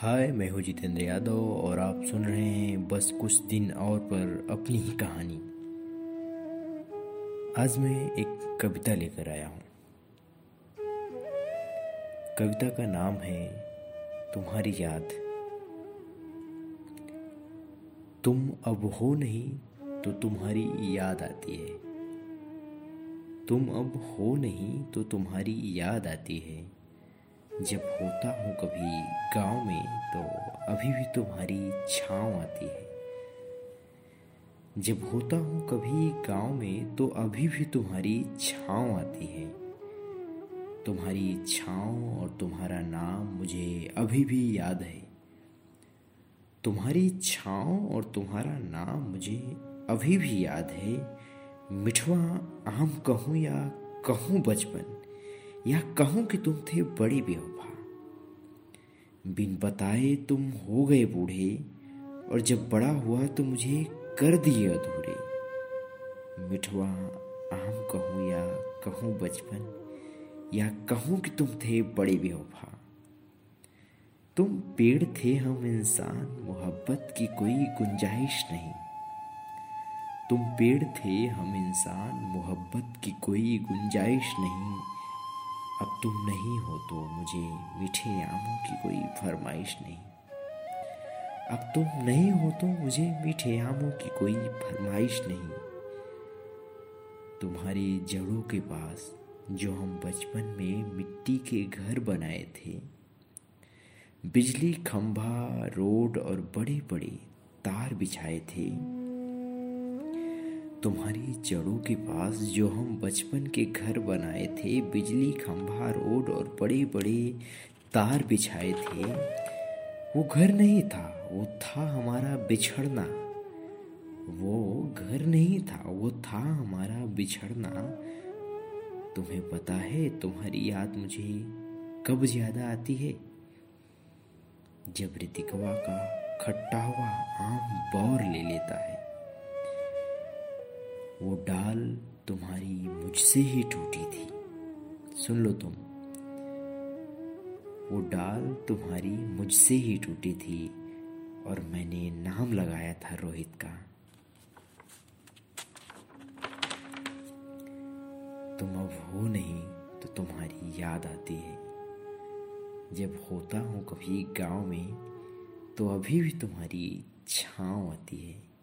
हाय, मैं हूँ जितेंद्र यादव और आप सुन रहे हैं बस कुछ दिन और पर अपनी ही कहानी। आज मैं एक कविता लेकर आया हूँ। कविता का नाम है तुम्हारी याद। तुम अब हो नहीं तो तुम्हारी याद आती है। तुम अब हो नहीं तो तुम्हारी याद आती है। जब होता हूँ कभी अभी भी तुम्हारी छाँव आती है। जब होता हूँ कभी गाँव में तो अभी भी तुम्हारी छाँव आती है। तुम्हारी छाँव और तुम्हारा नाम मुझे अभी भी याद है। तुम्हारी छाँव और तुम्हारा नाम मुझे अभी भी याद है। मिठवा आम कहूँ या कहूँ बचपन, या कहूँ कि तुम थे बड़ी बेवफा बिन बताए तुम हो गए बूढ़े, और जब बड़ा हुआ तो मुझे कर दिए अधूरे। मिठवा, आम कहूँ या कहूँ बचपन, या कहूँ कि तुम थे बड़े बेवफा। तुम पेड़ थे हम इंसान, मोहब्बत की कोई गुंजाइश नहीं। तुम पेड़ थे हम इंसान, मोहब्बत की कोई गुंजाइश नहीं। तुम नहीं हो तो मुझे मीठे आमों की कोई फरमाइश नहीं। अब तुम नहीं हो तो मुझे मीठे आमों की कोई फरमाइश नहीं। तुम्हारी जड़ों के पास जो हम बचपन में मिट्टी के घर बनाए थे, बिजली खंभा, रोड और बड़े बड़े तार बिछाए थे तुम्हारी जड़ों के पास जो हम बचपन के घर बनाए थे, बिजली, खंभा, रोड और बड़े बड़े तार बिछाए थे, वो घर नहीं था, वो था हमारा बिछड़ना। वो घर नहीं था, वो था हमारा बिछड़ना। तुम्हें पता है, तुम्हारी याद मुझे कब ज़्यादा आती है? जब ऋतिकवा का खट्टा हुआ आम बौर ले लेता है। वो डाल तुम्हारी मुझसे ही टूटी थी। सुन लो तुम। वो डाल तुम्हारी मुझसे ही टूटी थी और मैंने नाम लगाया था रोहित का। तुम अब हो नहीं तो तुम्हारी याद आती है। जब होता हूँ कभी गाँव में तो अभी भी तुम्हारी छाँव आती है।